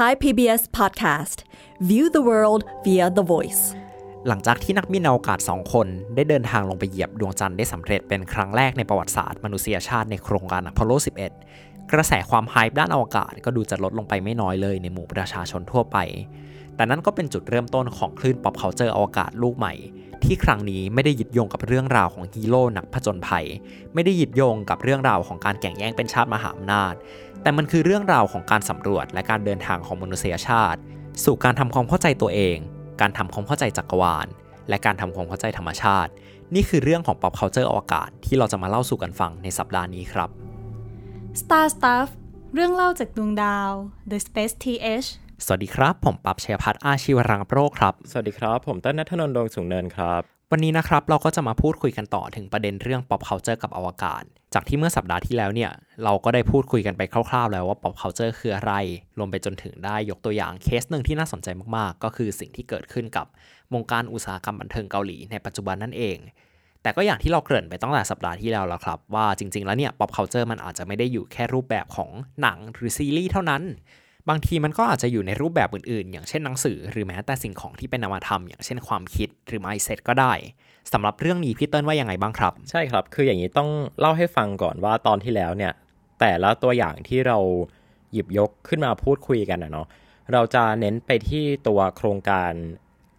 Thai PBS Podcast View the world via the voice หลังจากที่นักบินอวกาศ2คนได้เดินทางลงไปเหยียบดวงจันทร์ได้สำเร็จเป็นครั้งแรกในประวัติศาสตร์มนุษยชาติในโครงการอพอลโล 11 กระแสความ hype ด้านอวกาศก็ดูจะลดลงไปไม่น้อยเลยในหมู่ประชาชนทั่วไป แต่นั่นก็เป็นจุดเริ่มต้นของคลื่น pop culture อวกาศลูกใหม่ ที่ครั้งนี้ไม่ได้ยึดโยงกับเรื่องราวของฮีโร่นักผจญภัย ไม่ได้ยึดโยงกับเรื่องราวของการแข่งแย่งเป็นชาติมหาอำนาจ แต่มันคือเรื่องราวของการสำรวจและการเดินทางของมนุษยชาติ สู่การทำความเข้าใจตัวเอง การทำความเข้าใจจักรวาล และการทำความเข้าใจธรรมชาติ นี่คือเรื่องของ pop culture อวกาศที่เราจะมาเล่าสู่กันฟังในสัปดาห์นี้ครับ Star Stuff เรื่องเล่าจากดวงดาว The Space TH สวัสดีครับ ผมปับชัยพัฒน์อาชีวรังโรคครับ สวัสดีครับ ผมต้นนัทนนท์ดวงสูงเนินครับ วันนี้นะครับเราก็จะมาพูดคุยกันต่อถึงประเด็นเรื่อง pop culture กับอวกาศ จากที่เมื่อสัปดาห์ที่แล้วเนี่ยเราก็ได้พูดคุยกันไปคร่าวๆ แล้วว่า pop culture คืออะไร รวมไปจนถึงได้ยกตัวอย่างเคสหนึ่งที่น่าสนใจมากๆ ก็คือสิ่งที่เกิดขึ้นกับวงการอุตสาหกรรมบันเทิงเกาหลีในปัจจุบันนั่นเอง แต่ก็อย่างที่เราเกริ่นไปตั้งแต่สัปดาห์ที่แล้วแล้วครับ ว่าจริง ๆ แล้วเนี่ย pop culture มันอาจจะไม่ได้อยู่แค่รูปแบบของหนังหรือซีรีส์เท่านั้น บางทีมันก็อาจจะอยู่ในรูปแบบอื่นๆ อย่างเช่นหนังสือหรือแม้แต่สิ่งของที่เป็นนามธรรม อย่างเช่นความคิดหรือ mindset ก็ได้สำหรับเรื่องนี้พี่เติ้ลว่ายังไงบ้างครับ ใช่ครับ คืออย่างนี้ต้องเล่าให้ฟังก่อนว่าตอนที่แล้วเนี่ย แต่ละตัวอย่างที่เราหยิบยกขึ้นมาพูดคุยกันนะเนาะเราจะเน้นไปที่ตัวโครงการ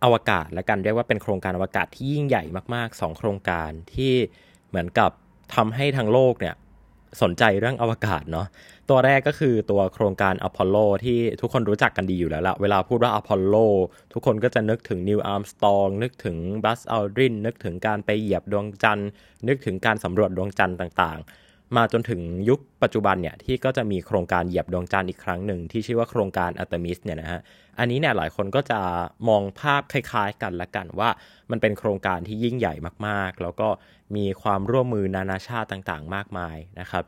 อวกาศและกันเรียกว่าเป็นโครงการอวกาศที่ยิ่งใหญ่มากๆ 2 โครงการที่เหมือนกับทำให้ทั้งโลกเนี่ยสนใจเรื่องอวกาศเนาะ ตัวแรกก็คือตัวโครงการอพอลโลที่ทุกคนรู้จักกันดีอยู่แล้วละเวลาพูดว่าอพอลโลทุกคนก็จะนึกถึงนีล อาร์มสตรองนึกถึงบัซ อัลดรินนึกถึงการไปเหยียบดวงจันทร์ นึกถึงการสำรวจดวงจันทร์ต่างๆ มาจนถึงยุคปัจจุบันเนี่ยที่ก็จะมีโครงการเหยียบดวงจันทร์อีกครั้งหนึ่งที่ชื่อว่าโครงการอาร์ทิมิสเนี่ยนะฮะอันนี้เนี่ยหลายคนก็จะมองภาพคล้ายๆกันละกันว่า มันเป็นโครงการที่ยิ่งใหญ่มากๆ แล้วก็มีความร่วมมือนานาชาติต่างๆ มากมายนะครับ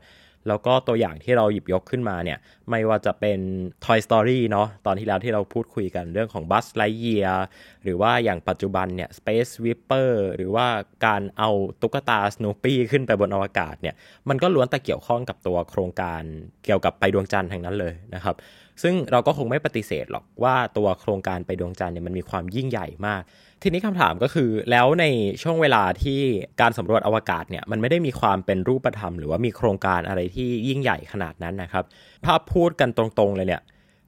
แล้วก็ตัวอย่างที่เราหยิบยกขึ้นมาเนี่ย ไม่ว่าจะเป็น Toy Story เนาะตอนที่แล้วที่เราพูดคุยกันเรื่องของ Buzz Lightyear หรือว่าอย่างปัจจุบันเนี่ย Space Sweeper หรือว่าการเอาตุ๊กตา Snoopy ขึ้นไปบนอวกาศเนี่ย มันก็ล้วนแต่เกี่ยวข้องกับตัวโครงการเกี่ยวกับไปดวงจันทร์ทั้งนั้นเลยนะครับซึ่งเราก็คงไม่ปฏิเสธหรอกว่าตัวโครงการไปดวงจันทร์เนี่ยมันมีความยิ่งใหญ่มาก ทีนี้คำถามก็คือแล้วในช่วงเวลาที่การสำรวจอวกาศเนี่ยมันไม่ได้มีความเป็นรูปธรรม หรือว่ามีโครงการอะไรที่ยิ่งใหญ่ขนาดนั้นนะครับถ้าพูดกันตรงๆเลยเนี่ย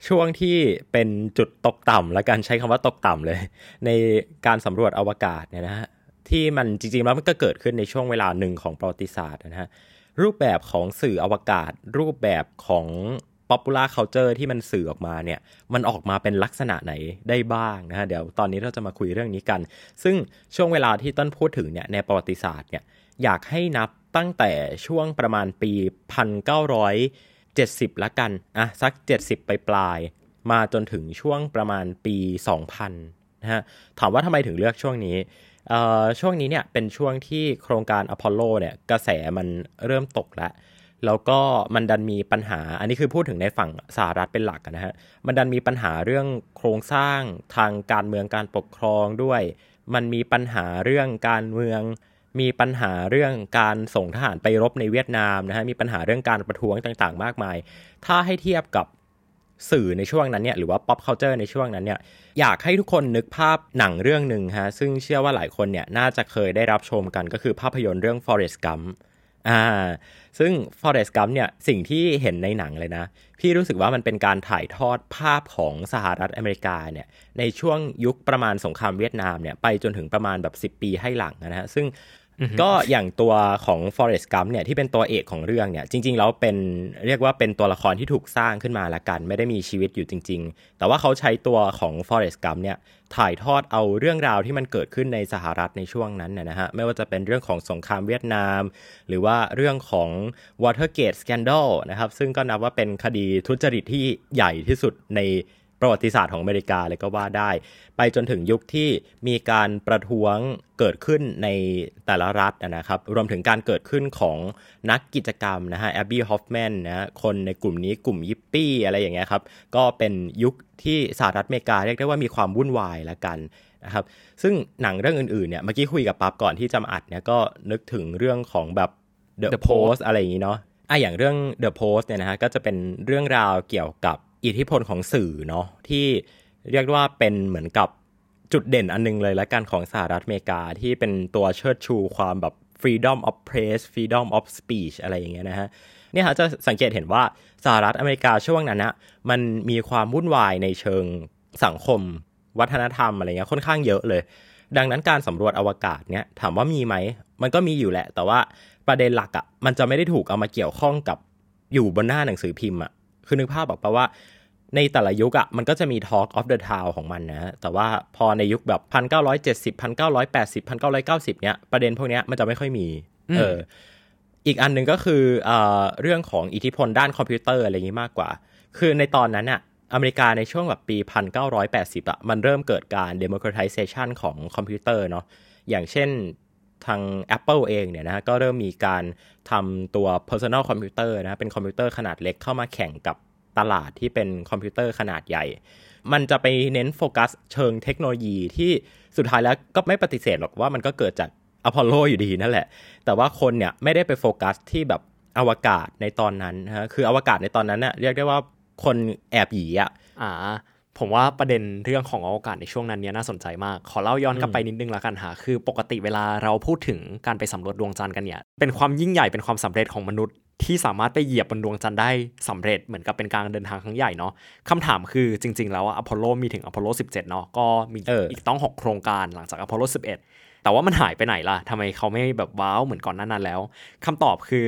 ช่วงที่เป็นจุดตกต่ำและการใช้คำว่าตกต่ำเลย ในการสำรวจอวกาศเนี่ยนะฮะที่มันจริงๆแล้วมันก็เกิดขึ้นในช่วงเวลาหนึ่งของประวัติศาสตร์นะฮะรูปแบบของสื่ออวกาศ รูปแบบของ popular culture ที่มันสื่อออกมาเนี่ย มันออกมาเป็นลักษณะไหนได้บ้างนะฮะ เดี๋ยวตอนนี้เราจะมาคุยเรื่องนี้กัน ซึ่งช่วงเวลาที่ต้นพูดถึงเนี่ยในประวัติศาสตร์เนี่ย อยากให้นับตั้งแต่ช่วงประมาณปี 1970 ละกัน อะ สัก 70 ไปปลาย มาจนถึงช่วงประมาณปี 2000 นะฮะ ถามว่าทำไมถึงเลือกช่วงนี้ช่วงนี้เนี่ยเป็นช่วงที่โครงการอพอลโลเนี่ยกระแสมันเริ่มตกแล้ว แล้วก็มันดันมีปัญหา อันนี้คือพูดถึงในฝั่งสหรัฐเป็นหลักนะฮะ มันดันมีปัญหาเรื่องโครงสร้างทางการเมืองการปกครองด้วย มันมีปัญหาเรื่องการเมือง มีปัญหาเรื่องการส่งทหารไปรบในเวียดนามนะฮะ มีปัญหาเรื่องการประท้วงต่างๆ มากมาย ถ้าให้เทียบกับสื่อในช่วงนั้นเนี่ยหรือว่า pop culture ในช่วงนั้นเนี่ยอยากให้ทุกคนนึกภาพหนังเรื่องหนึ่งฮะซึ่งเชื่อว่าหลายคนเนี่ยน่าจะเคยได้รับชมกันก็คือภาพยนตร์เรื่อง Forrest Gump อ่า ซึ่ง Forrest Gump เนี่ย สิ่งที่เห็นในหนังเลยนะ พี่รู้สึกว่ามันเป็นการถ่ายทอดภาพของสหรัฐอเมริกาเนี่ย ในช่วงยุคประมาณสงครามเวียดนามเนี่ย ไปจนถึงประมาณแบบ 10 ปีให้หลังนะฮะ ซึ่ง ก็อย่างตัวของ Forest Gump เนี่ยที่เป็นตัวเอกของเรื่องเนี่ยจริงๆแล้วเป็นเรียกว่าเป็นตัวละครที่ถูกสร้างขึ้นมาละกัน ไม่ได้มีชีวิตอยู่จริง ๆ แต่ว่าเขาใช้ตัวของ Forrest Gump เนี่ยถ่ายทอดเอาเรื่องราวที่มันเกิดขึ้นในสหรัฐในช่วงนั้นนะฮะไม่ว่าจะเป็นเรื่องของสงครามเวียดนาม หรือว่าเรื่องของ Watergate Scandal นะครับซึ่งก็นับว่าเป็นคดีทุจริตที่ใหญ่ที่สุดใน ประวัติศาสตร์ของอเมริกาเลยก็ว่าได้ ไปจนถึงยุคที่มีการประท้วงเกิดขึ้นในแต่ละรัฐนะครับ รวมถึงการเกิดขึ้นของนักกิจกรรมนะฮะแอบบี้ฮอฟแมนนะคนในกลุ่มนี้กลุ่มยิปปี้อะไรอย่างเงี้ยครับ ก็เป็นยุคที่สหรัฐอเมริกาเรียกได้ว่ามีความวุ่นวายละกันนะครับ ซึ่งหนังเรื่องอื่นๆเนี่ยเมื่อกี้คุยกับปั๊บก่อนที่จะมาอัดเนี่ยก็นึกถึงเรื่องของแบบ The, The Post Post อะไรอย่างงี้เนาะอะอย่างเรื่อง The Post เนี่ยนะฮะก็จะเป็นเรื่องราวเกี่ยวกับ อิทธิพลของสื่อเนาะที่เรียกว่าเป็นเหมือนกับจุดเด่นอันนึงเลยและกันของสหรัฐอเมริกาที่เป็นตัวเชิดชูความแบบ freedom of press freedom of speech อะไรอย่างเงี้ยนะฮะเนี่ยฮะจะสังเกตเห็นว่าสหรัฐอเมริกาช่วงนั้นนะมันมีความวุ่นวายในเชิงสังคม วัฒนธรรมอะไรเงี้ยค่อนข้างเยอะเลย ดังนั้นการสำรวจอวกาศเนี่ยถามว่ามีไหม มันก็มีอยู่แหละ แต่ว่าประเด็นหลักอะ่ะมันจะไม่ได้ถูกเอามาเกี่ยวข้องกับอยู่บนหน้าหนังสือพิมพ์อะ่ะคือนึกภาพบอกปะว่า ในแต่ละยุคอะ่ะมันก็จะมี Talk of the Town ของมันนะแต่ว่าพอในยุคแบบ 1970 1980 1990 เนี้ยประเด็นพวกเนี้ยมันจะไม่ค่อยมีเอออีกอันหนึ่งก็คือเอ่อเรื่องของอิทธิพลด้านคอมพิวเตอร์อะไรอย่างนี้มากกว่า คือในตอนนั้นอะอเมริกาในช่วงแบบปี 1980อะมันเริ่มเกิดการ democratization ของคอมพิวเตอร์เนาะอย่างเช่นทาง Apple เองเนี่ยนะก็เริ่มมีการทำตัว personal computer นะเป็นคอมพิวเตอร์ขนาดเล็กเข้ามาแข่งกับ ตลาดที่เป็นคอมพิวเตอร์ขนาดใหญ่ มันจะไปเน้นโฟกัสเชิงเทคโนโลยีที่สุดท้ายแล้วก็ไม่ปฏิเสธหรอกว่ามันก็เกิดจากอพอลโลอยู่ดีนั่นแหละ แต่ว่าคนเนี่ยไม่ได้ไปโฟกัสที่แบบอวกาศในตอนนั้นฮะคืออวกาศในตอนนั้นเนี่ยเรียกได้ว่าคนแอบหยีอะอ่าผมว่าประเด็นเรื่องของอวกาศในช่วงนั้นเนี้ยน่าสนใจมาก ขอเล่าย้อนกลับไปนิดนึงละกันฮะคือปกติเวลาเราพูดถึงการไปสำรวจดวงจันทร์กันเนี่ย เป็นความยิ่งใหญ่เป็นความสำเร็จของมนุษย์ ที่สามารถไปเหยียบบนดวงจันทร์ได้สำเร็จเหมือนกับเป็นการเดินทางครั้งใหญ่เนาะคำถามคือจริง ๆ แล้วอะอพอลโลมีถึงอพอลโล 17 เนาะก็มีเอออีอีกต้อง 6 โครงการหลังจากอพอลโล 11 แต่ว่ามันหายไปไหนล่ะทำไมเขาไม่แบบว้าวเหมือนก่อนหน้านั้นแล้วคำตอบคือ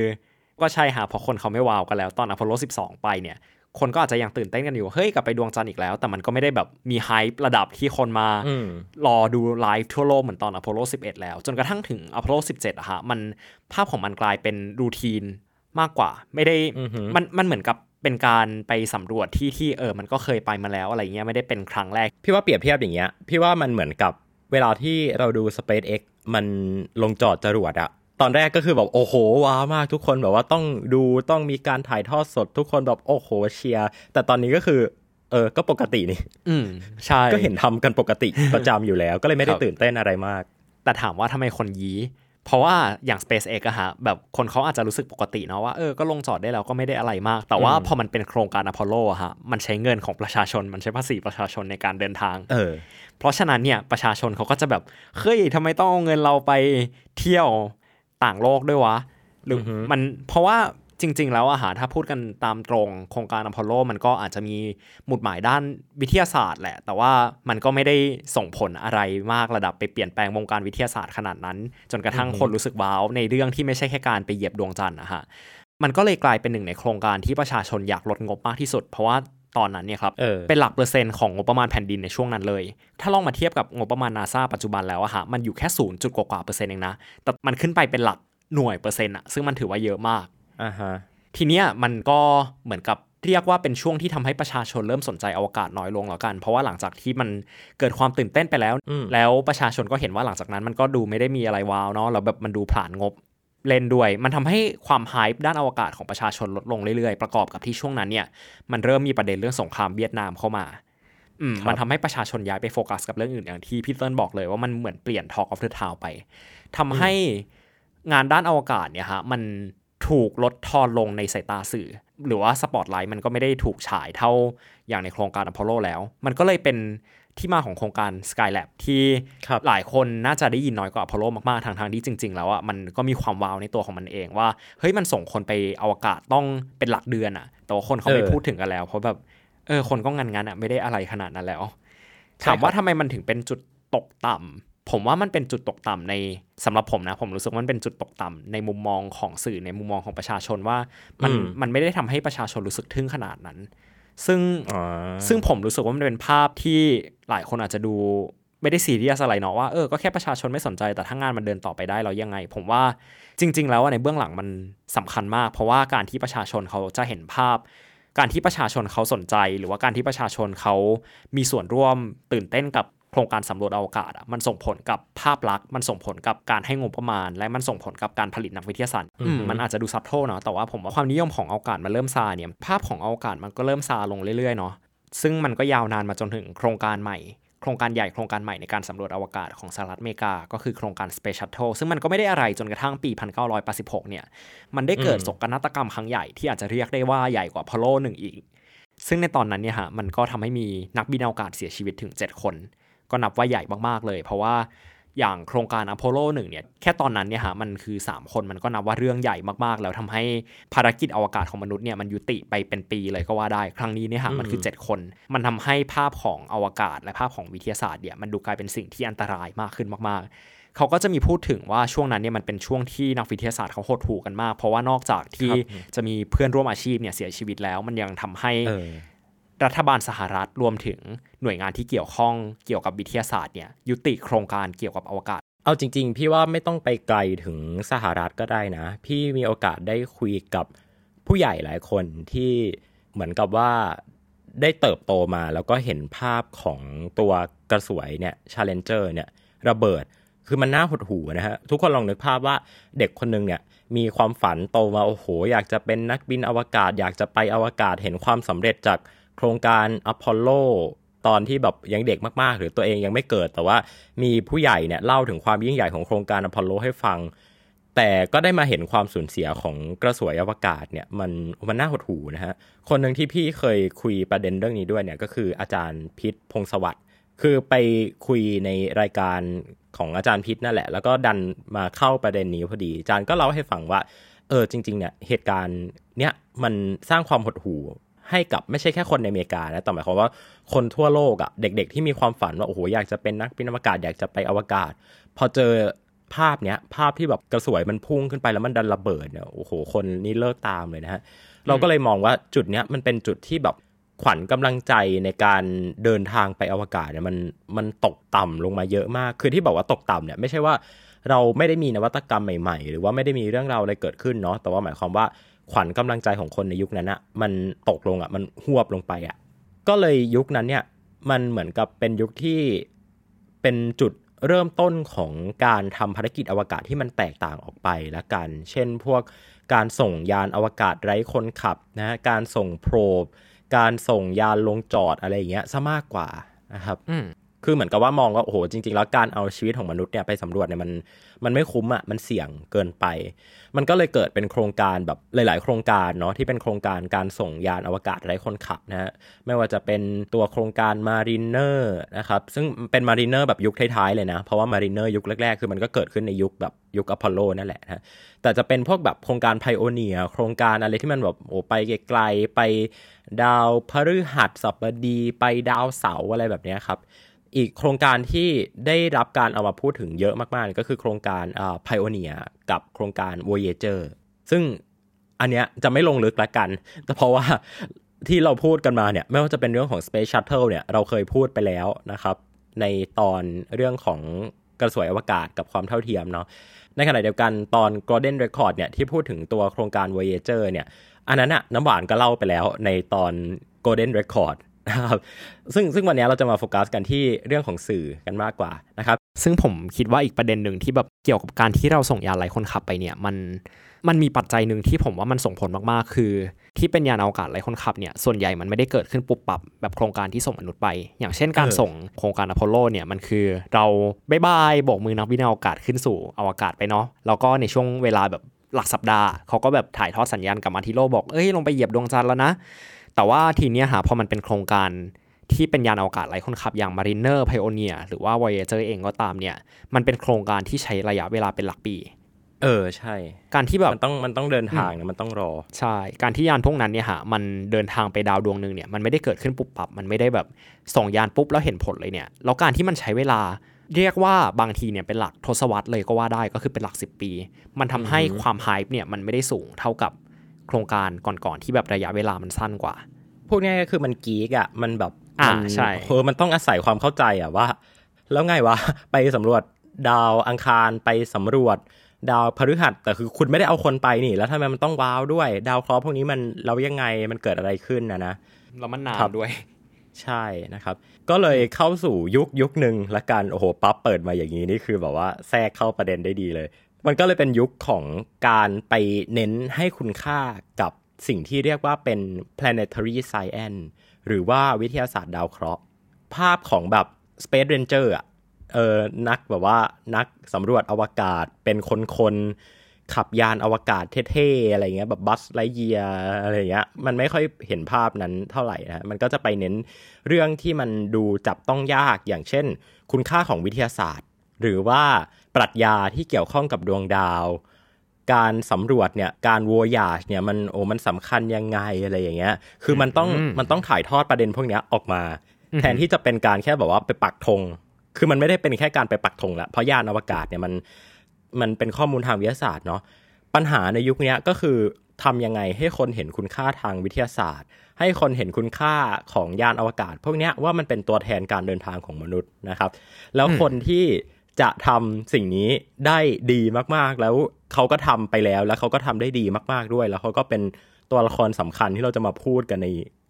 ก็ใช่ฮะเพราะคนเขาไม่ว้าวกันแล้วตอนอพอลโล 12 ไปเนี่ยคนก็อาจจะยังตื่นเต้นกันอยู่ เฮ้ย กลับไปดวงจันทร์อีกแล้ว แต่มันก็ไม่ได้แบบมี hype ระดับที่คนมาอืมรอดูไลฟ์ทั่วโลกเหมือนตอนอพอลโล 11 แล้ว จนกระทั่งถึงอพอลโล 17อะฮะ มันภาพของมันกลายเป็น routine มากกว่า ไม่ได้อือหือมันมันเหมือนกับเป็นการไปสำรวจที่ที่เออ มันก็เคยไปมาแล้วอะไรเงี้ยไม่ได้เป็นครั้งแรก พี่ว่าเปรียบเทียบอย่างเงี้ย พี่ว่ามันเหมือนกับเวลาที่เราดู SpaceX มันลงจอดจรวดอะตอนแรกก็คือแบบโอ้โหว้าวมากทุกคนแบบว่าต้องดูต้องมีการถ่ายทอดสดทุกคนแบบโอ้โหเชียร์แต่ตอนนี้ก็คือ เออก็ปกตินี่อืมใช่ก็เห็นทำกันปกติประจำอยู่แล้ว ก็เลยไม่ได้ครับตื่นเต้นอะไรมาก แต่ถามว่าทำไมคนยี้ เพราะว่าอย่าง SpaceX อะฮะแบบคนเขาอาจจะรู้สึกปกติเนาะว่าเออก็ลงจอดได้แล้วก็ไม่ได้อะไรมาก แต่ว่าอืมพอมันเป็นโครงการอพอลโลอะฮะมันใช้เงินของประชาชนมันใช้ภาษีประชาชนในการเดินทางเออเพราะฉะนั้นเนี่ยประชาชนเขาก็จะแบบเฮ้ยทำไมต้องเอาเงินเราไปเที่ยวต่างโลกด้วยวะหรือออฮึมันเพราะว่า จริง ๆ แล้วอะฮะถ้าพูดกันตามตรงโครงการอพอลโลมันก็อาจจะมีหมุดหมายด้านวิทยาศาสตร์แหละ แต่ว่ามันก็ไม่ได้ส่งผลอะไรมากระดับไปเปลี่ยนแปลงวงการวิทยาศาสตร์ขนาดนั้น จนกระทั่งคนรู้สึกว้าวในเรื่องที่ไม่ใช่แค่การไปเหยียบดวงจันทร์นะฮะมันก็เลยกลายเป็นหนึ่งในโครงการที่ประชาชนอยากลดงบมากที่สุด เพราะว่าตอนนั้นเนี่ยครับเออเป็นหลักเปอร์เซ็นต์ของงบประมาณแผ่นดินในช่วงนั้นเลย ถ้าลองมาเทียบกับงบประมาณนาซาปัจจุบันแล้วอะฮะมันอยู่แค่ศูนย์จุดกว่าๆเปอร์เซ็นต์เองนะแต่มันขึ้นไปเป็นหลักหน่วยเปอร์เซ็นต์อะซึ่งมันถือว่าเยอะมาก อ่าฮะทีเนี้ยมันก็เหมือนกับเรียกว่าเป็นช่วงที่ทำให้ประชาชนเริ่มสนใจอวกาศน้อยลงแล้วกัน เพราะว่าหลังจากที่มันเกิดความตื่นเต้นไปแล้วอืมแล้วประชาชนก็เห็นว่าหลังจากนั้นมันก็ดูไม่ได้มีอะไรว้าวเนาะแล้วแบบมันดูผลานงบเล่นด้วย มันทำให้ความ hype ด้านอวกาศของประชาชนลดลงเรื่อยๆ ประกอบกับที่ช่วงนั้นเนี่ยมันเริ่มมีประเด็นเรื่องสงครามเวียดนามเข้ามาอืมครับมันทำให้ประชาชนย้ายไปโฟกัสกับเรื่องอื่นอย่างที่พี่เติ้ลบอกเลยว่ามันเหมือนเปลี่ยน Talk of the Town ไปทำให้งานด้านอวกาศเนี่ยฮะมัน ถูกลดทอนลงในสายตาสื่อ หรือว่าสปอตไลท์มันก็ไม่ได้ถูกฉายเท่าอย่างในโครงการอพอลโลแล้ว มันก็เลยเป็นที่มาของโครงการ Skylab ที่ครับหลายคนน่าจะได้ยินน้อยกว่าอพอลโลมากๆทางทางๆที่จริง ๆ แล้วอะมันก็มีความว้าวในตัวของมันเองว่าเฮ้ยมันส่งคนไปอวกาศต้องเป็นหลักเดือนอะ แต่ว่าคนเขาไม่เออพูดถึงกันแล้ว เพราะแบบเออคนก็งันงันๆอะไม่ได้อะไรขนาดนั้นแล้วใช่ถามว่าครับทำไมมันถึงเป็นจุดตกต่ำ ผมว่ามันเป็นจุดตกต่ำในสำหรับผมนะ ผมรู้สึกว่ามันเป็นจุดตกต่ำในมุมมองของสื่อในมุมมองของประชาชนว่ามันอืมมันไม่ได้ทำให้ประชาชนรู้สึกทึ่งขนาดนั้น ซึ่งอ๋อซึ่งผมรู้สึกว่ามันเป็นภาพที่หลายคนอาจจะดูไม่ได้ซีเรียสอะไรเนาะว่าเออก็แค่ประชาชนไม่สนใจแต่ถ้างานมันเดินต่อไปได้เรายังไง ผมว่าจริง ๆ แล้วอะในเบื้องหลังมันสำคัญมาก เพราะว่าการที่ประชาชนเขาจะเห็นภาพ การที่ประชาชนเขาสนใจ หรือว่าการที่ประชาชนเขามีส่วนร่วมตื่นเต้นกับ โครงการสำรวจอวกาศอะมันส่งผลกับภาพลักษณ์มันส่งผลกับการให้งบประมาณ และมันส่งผลกับการผลิตนักวิทยาศาสตร์อืมมันอาจจะดูซับโทเนาะแต่ว่าผมว่าความนิยมของอวกาศมันเริ่มซาเนี่ยภาพของอวกาศมันก็เริ่มซาลงเรื่อยๆเนาะซึ่งมันก็ยาวนานมาจนถึงโครงการใหม่โครงการใหญ่โครงการใหม่ในการสำรวจอวกาศของสหรัฐอเมริกา ก็คือโครงการ Space Shuttle ซึ่งมันก็ไม่ได้อะไรจนกระทั่งปี 1986 เนี่ย มันได้เกิดอืมโศกนาฏกรรมครั้งใหญ่ที่อาจจะเรียกได้ว่าใหญ่กว่าพอลโลหนึ่งอีก ซึ่งในตอนนั้นเนี่ยฮะมันก็ทำให้มีนักบินอวกาศเสียชีวิตถึง 7 คน ก็นับว่าใหญ่มากๆเลย เพราะว่าอย่างโครงการอพอลโลหนึ่งเนี่ยแค่ตอนนั้นเนี่ยฮะมันคือ 3 คนมันก็นับว่าเรื่องใหญ่มากๆ แล้วทำให้ภารกิจอวกาศของมนุษย์เนี่ยมันยุติไปเป็นปีเลยก็ว่าได้ ครั้งนี้เนี่ยฮะมันคือ 7 คน มันทำให้ภาพของอวกาศ และภาพของวิทยาศาสตร์เนี่ยมันดูกลายเป็นสิ่งที่อันตรายมากขึ้นมากๆเขาก็จะมีพูดถึงว่าช่วงนั้นเนี่ยมันเป็นช่วงที่นักวิทยาศาสตร์เขาหดหู่กันมาก เพราะว่านอกจากที่จะมีเพื่อนร่วมอาชีพเนี่ยเสียชีวิตแล้ว มันยังทำให้เออ รัฐบาลสหรัฐรวมถึงหน่วยงานที่เกี่ยวข้องเกี่ยวกับวิทยาศาสตร์เนี่ยยุติโครงการเกี่ยวกับอวกาศ เอาจริง ๆ พี่ว่าไม่ต้องไปไกลถึงสหรัฐก็ได้นะ พี่มีโอกาสได้คุยกับผู้ใหญ่หลายคนที่เหมือนกับว่าได้เติบโตมาแล้วก็เห็นภาพของตัวกระสวยเนี่ย Challenger เนี่ยระเบิดคือมันน่าหดหู่นะฮะ ทุกคนลองนึกภาพว่าเด็กคนหนึ่งเนี่ยมีความฝันโตมาโอ้โห อยากจะเป็นนักบินอวกาศ อยากจะไปอวกาศเห็นความสำเร็จจาก โครงการอพอลโลตอนที่แบบยังเด็กมากๆ หรือตัวเองยังไม่เกิด แต่ว่ามีผู้ใหญ่เนี่ยเล่าถึงความยิ่งใหญ่ของโครงการอพอลโลให้ฟัง แต่ก็ได้มาเห็นความสูญเสียของกระสวยอวกาศเนี่ยมันมันน่าหดหู่นะฮะ คนหนึ่งที่พี่เคยคุยประเด็นเรื่องนี้ด้วยเนี่ยก็คืออาจารย์พิษพงศวัสดิ์คือไปคุยในรายการของอาจารย์พิษนั่นแหละ แล้วก็ดันมาเข้าประเด็นนี้พอดี อาจารย์ก็เล่าให้ฟังว่า เออจริงๆเนี่ยเหตุการณ์เนี่ยมันสร้างความหดหู่ ให้กับไม่ใช่แค่คนในอเมริกานะแต่หมายความว่าคนทั่วโลกอะ่ะเด็ก ๆ ที่มีความฝันว่าโอ้โหอยากจะเป็นนักบินอวกาศอยากจะไปอวกาศ พอเจอภาพเนี้ยภาพที่แบบกระสวยมันพุ่งขึ้นไปแล้วมันดันระเบิดเนี่ยโอ้โหคนนี่เลิกตามเลยนะฮะเราก็เลยมองว่าจุดเนี้ยมันเป็นจุดที่แบบขวัญกำลังใจในการเดินทางไปอวกาศเนี่ยมันมันตกต่ำลงมาเยอะมาก คือที่บอกว่าตกต่ำเนี่ยไม่ใช่ว่าเราไม่ได้มีนวัตกรรมใหม่ ๆ หรือว่าไม่ได้มีเรื่องราวอะไรเกิดขึ้นเนาะแต่ว่าหมายความว่า ขวัญกำลังใจของคนในยุคนั้นอะมันตกลงอะมันหวบลงไปอะก็เลยยุคนั้นเนี่ยมันเหมือนกับเป็นยุคที่เป็นจุดเริ่มต้นของการทำภารกิจอวกาศที่มันแตกต่างออกไปละกัน เช่นพวกการส่งยานอวกาศไร้คนขับนะการส่ง probe การส่งยานลงจอดอะไรอย่างเงี้ยซะมากกว่านะครับ คือเหมือนกับว่ามองว่าโอ้โหจริง ๆ แล้วการเอาชีวิตของมนุษย์เนี่ยไปสำรวจเนี่ยมันมันไม่คุ้มอะมันเสี่ยงเกินไป มันก็เลยเกิดเป็นโครงการแบบหลาย ๆ โครงการเนาะที่เป็นโครงการการส่งยานอวกาศไร้คนขับนะฮะไม่ว่าจะเป็นตัวโครงการมารีเนอร์นะครับซึ่งเป็นมารีเนอร์แบบยุคท้ายๆเลยนะ เพราะว่ามารีเนอร์ยุคแรก ๆ คือมันก็เกิดขึ้นในยุคแบบยุคอพอลโลนั่นแหละนะแต่จะเป็นพวกแบบโครงการไพโอเนียโครงการอะไรที่มันแบบโอ้ไปไกลๆไปดาวพฤหัสบดีไปดาวเสาอะไรแบบนี้ครับ อีกโครงการที่ได้รับการเอามาพูดถึงเยอะมากๆ ก็คือโครงการอ่า Pioneer กับโครงการ Voyager ซึ่งอันเนี้ยจะไม่ลงลึกละกัน แต่เพราะว่าที่เราพูดกันมาเนี่ย ไม่ว่าจะเป็นเรื่องของ Space Shuttle เนี่ย เราเคยพูดไปแล้วนะครับ ในตอนเรื่องของกระสวยอวกาศกับความเท่าเทียมเนาะในขณะเดียวกันตอน Golden Record เนี่ย ที่พูดถึงตัวโครงการ Voyager เนี่ย อันนั้นอะน้ำหวานก็เล่าไปแล้วในตอน Golden Record นะครับซึ่งซึ่งวันนี้เราจะมาโฟกัสกันที่เรื่องของสื่อกันมากกว่านะครับ ซึ่งผมคิดว่าอีกประเด็นหนึ่งที่แบบเกี่ยวกับการที่เราส่งยานไร้คนขับไปเนี่ยมันมันมีปัจจัยหนึ่งที่ผมว่ามันส่งผลมากๆ คือ ที่เป็นยานอวกาศไร้คนขับเนี่ยส่วนใหญ่มันไม่ได้เกิดขึ้นปุบปับแบบโครงการที่ส่งมนุษย์ไป อย่างเช่นการเออส่งโครงการอพอลโลเนี่ยมันคือเรา bye bye โบกมือนักบินอวกาศขึ้นสู่อวกาศไปเนาะแล้วก็ในช่วงเวลาแบบหลักสัปดาห์เขาก็แบบถ่ายทอดสัญญาณกลับมาที่โลกบอกเอ้ยลงไปเหยียบดวงจันทร์แล้วนะ แต่ว่าทีเนี้ยฮะพอมันเป็นโครงการที่เป็นยานอวกาศไร้คนขับอย่าง Mariner Pioneer หรือว่า Voyager เองก็ตามเนี่ย มันเป็นโครงการที่ใช้ระยะเวลาเป็นหลักปี เออใช่ การที่แบบมันต้องมันต้องเดินทางเนี่ยมันต้องรอ ใช่ การที่ยานพวกนั้นเนี่ยฮะมันเดินทางไปดาวดวงหนึ่งเนี่ยมันไม่ได้เกิดขึ้นปุบปับ มันไม่ได้แบบส่งยานปุ๊บแล้วเห็นผลเลยเนี่ย แล้วการที่มันใช้เวลาเรียกว่าบางทีเนี่ยเป็นหลักทศวรรษเลยก็ว่าได้ก็คือเป็นหลัก 10 ปี มันทำให้อือฮึความไฮป์เนี่ยมันไม่ได้สูงเท่ากับ โครงการก่อนๆที่แบบระยะเวลามันสั้นกว่า พูดง่ายๆก็คือมันกีกอะ มันแบบอ่ามันใช่เออมันต้องอาศัยความเข้าใจอะว่า แล้วไงวะ ไปสำรวจดาวอังคารไปสำรวจดาวพฤหัสแต่คือคุณไม่ได้เอาคนไปนี่ แล้วทำไมมันต้องว้าวด้วย ดาวเคราะห์พวกนี้มันเรายังไงมันเกิดอะไรขึ้นนะนะแล้วมันนาครันบด้วย ใช่นะครับ ก็เลยเข้าสู่ยุคยุคหนึ่งละกันโอ้โหปั๊บเปิดมาอย่างนี้นี่คือแบบว่าแทรกเข้าประเด็นได้ดีเลย มันก็เลยเป็นยุคของการไปเน้นให้คุณค่ากับสิ่งที่เรียกว่าเป็น planetary science หรือว่าวิทยาศาสตร์ดาวเคราะห์ ภาพของแบบ Space Ranger อะเออนักแบบว่านักสำรวจอวกาศเป็นคนคนขับยานอวกาศเท่ๆ อะไรเงี้ยแบบบัสไลเยียอะไรเงี้ยมันไม่ค่อยเห็นภาพนั้นเท่าไหร่นะมันก็จะไปเน้นเรื่องที่มันดูจับต้องยากอย่างเช่น คุณค่าของวิทยาศาสตร์ หรือว่า ปรัชญาที่เกี่ยวข้องกับดวงดาว การสำรวจเนี่ยการโวยาชเนี่ยมันโอ้มันสำคัญยังไงอะไรอย่างเงี้ย คือมันต้องมันต้องถ่ายทอดประเด็นพวกเนี้ยออกมา แทนที่จะเป็นการแค่แบบว่าไปปักธงคือมันไม่ได้เป็นแค่การไปปักธงละเพราะยานอวกาศเนี่ยมันมันเป็นข้อมูลทางวิทยาศาสตร์เนาะปัญหาในยุคนี้ก็คือทำยังไงให้คนเห็นคุณค่าทางวิทยาศาสตร์ ให้คนเห็นคุณค่าของยานอวกาศ พวกนี้ว่ามันเป็นตัวแทนการเดินทางของมนุษย์นะครับ แล้วคนที่ จะทำสิ่งนี้ได้ดีมากๆ แล้วเขาก็ทำไปแล้ว แล้วเขาก็ทำได้ดีมากๆด้วย แล้วเขาก็เป็นตัวละครสำคัญที่เราจะมาพูดกันใน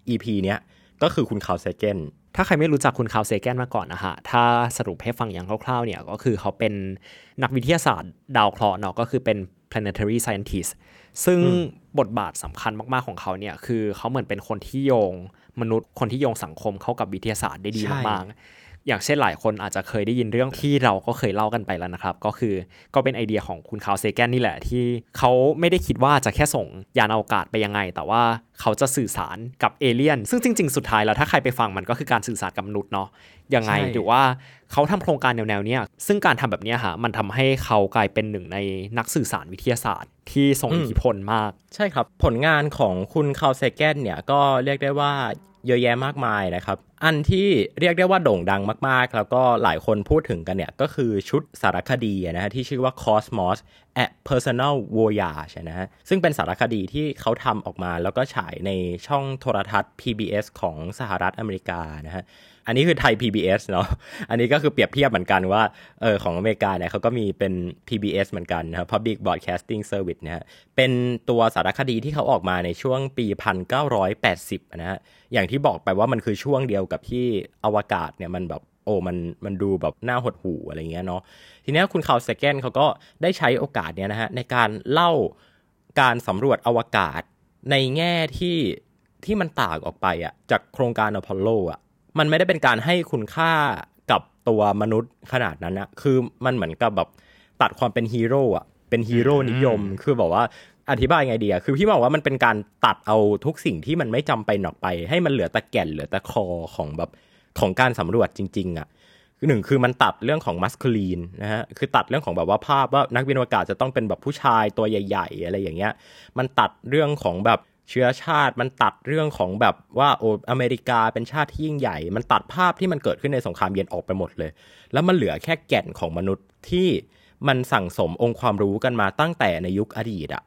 EP เนี้ยก็คือคุณคาร์ล เซแกนถ้าใครไม่รู้จักคุณคาร์ล เซแกนมาก่อนนะฮะ ถ้าสรุปให้ฟังอย่างคร่าวๆเนี่ยก็คือเขาเป็นนักวิทยาศาสตร์ดาวเคราะห์เนาะก็คือเป็น planetary scientist ซึ่งบทบาทสำคัญมากๆของเขาเนี่ยคือเขาเหมือนเป็นคนที่โยงมนุษย์คนที่โยงสังคมเข้ากับวิทยาศาสตร์ได้ดีมาก อย่างเช่นหลายคนอาจจะเคยได้ยินเรื่องที่เราก็เคยเล่ากันไปแล้วนะครับ ก็คือก็เป็นไอเดียของคุณคาร์ล เซแกนนี่แหละที่เขาไม่ได้คิดว่าจะแค่ส่งยานอวกาศไปยังไง แต่ว่าเขาจะสื่อสารกับเอเลี่ยน ซึ่งจริง ๆ สุดท้ายแล้วถ้าใครไปฟังมันก็คือการสื่อสารกับมนุษย์เนาะยังไงหรือว่าเขาทำโครงการแนวๆเนี้ยซึ่งการทำแบบนี้ฮะมันทำให้เขากลายเป็นหนึ่งในนักสื่อสารวิทยาศาสตร์ที่ทรงอิทธิพลมาก ใช่ครับ ผลงานของคุณคาร์ล เซแกนเนี่ยก็เรียกได้ว่า เยอะแยะมากมายนะครับ อันที่เรียกได้ว่าโด่งดังมากๆ แล้วก็หลายคนพูดถึงกันเนี่ย ก็คือชุดสารคดีนะฮะที่ชื่อว่า Cosmos a Personal Voyage นะฮะซึ่งเป็นสารคดีที่เขาทำออกมาแล้วก็ฉายในช่องโทรทัศน์ PBS ของสหรัฐอเมริกานะฮะ อันนี้คือไทย PBS เนาะ อันนี้ก็คือเปรียบเทียบเหมือนกันว่าเออของอเมริกาเนี่ยเขาก็มีเป็น PBS เหมือนกันนะครับ Public Broadcasting Service นะฮะ เป็นตัวสารคดีที่เขาออกมาในช่วงปี 1980 นะฮะ อย่างที่บอกไปว่ามันคือช่วงเดียวกับที่อวกาศเนี่ยมันแบบโอ้มันมันดูแบบน่าหดหู่อะไรเงี้ยเนาะ ทีนี้คุณคาร์ลเซแกนเขาก็ได้ใช้โอกาสเนี้ยนะฮะในการเล่าการสำรวจอวกาศในแง่ที่ที่มันต่างออกไปอะจากโครงการอพอลโลอะ มันไม่ได้เป็นการให้คุณค่ากับตัวมนุษย์ขนาดนั้นนะคือมันเหมือนกับแบบตัดความเป็นฮีโร่อะเป็นฮีโร่นิยม คือบอกว่าอธิบายไงดีอะคือพี่บอกว่ามันเป็นการตัดเอาทุกสิ่งที่มันไม่จำเป็นออกไป ให้มันเหลือแต่แก่นเหลือแต่คอของแบบของการสำรวจจริง ๆอะหนึ่งคือมันตัดเรื่องของมัสคูลีนนะฮะคือตัดเรื่องของแบบว่าภาพว่านักบินอวกาศจะต้องเป็นแบบผู้ชายตัวใหญ่ ๆ อะไรอย่างเงี้ย มันตัดเรื่องของแบบ เชื้อชาติมันตัดเรื่องของแบบว่าโออเมริกาเป็นชาติที่ยิ่งใหญ่ มันตัดภาพที่มันเกิดขึ้นในสงครามเย็นออกไปหมดเลย แล้วมันเหลือแค่แก่นของมนุษย์ที่มันสั่งสมองค์ความรู้กันมาตั้งแต่ในยุคอดีตอะ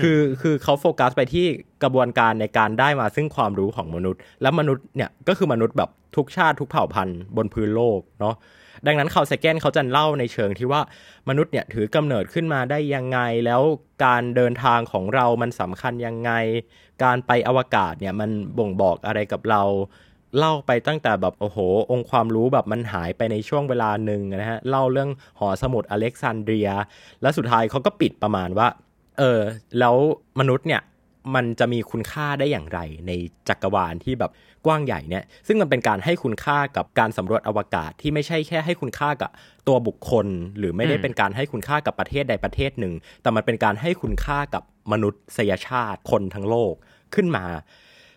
คือคือเขาโฟกัสไปที่กระบวนการในการได้มาซึ่งความรู้ของมนุษย์ แล้วมนุษย์เนี่ยก็คือมนุษย์แบบทุกชาติทุกเผ่าพันธุ์บนพื้นโลกเนาะ ดังนั้นเขาสแกนเขาจะเล่าในเชิงที่ว่ามนุษย์เนี่ยถือกำเนิดขึ้นมาได้ยังไง แล้วการเดินทางของเรามันสำคัญยังไง การไปอวกาศเนี่ยมันบ่งบอกอะไรกับเราเล่าไปตั้งแต่แบบโอ้โห องค์ความรู้แบบมันหายไปในช่วงเวลาหนึ่งนะฮะ เล่าเรื่องหอสมุดอเล็กซานเดรีย แล้วสุดท้ายเขาก็ปิดประมาณว่า เออ แล้วมนุษย์เนี่ย มันจะมีคุณค่าได้อย่างไร ในจักรวาลที่แบบกว้างใหญ่เนี่ย ซึ่งมันเป็นการให้คุณค่ากับการสำรวจอวกาศที่ไม่ใช่แค่ให้คุณค่ากับตัวบุคคล หรือไม่ได้เป็นการให้คุณค่ากับประเทศใดประเทศหนึ่ง แต่มันเป็นการให้คุณค่ากับมนุษยชาติคนทั้งโลกขึ้นมา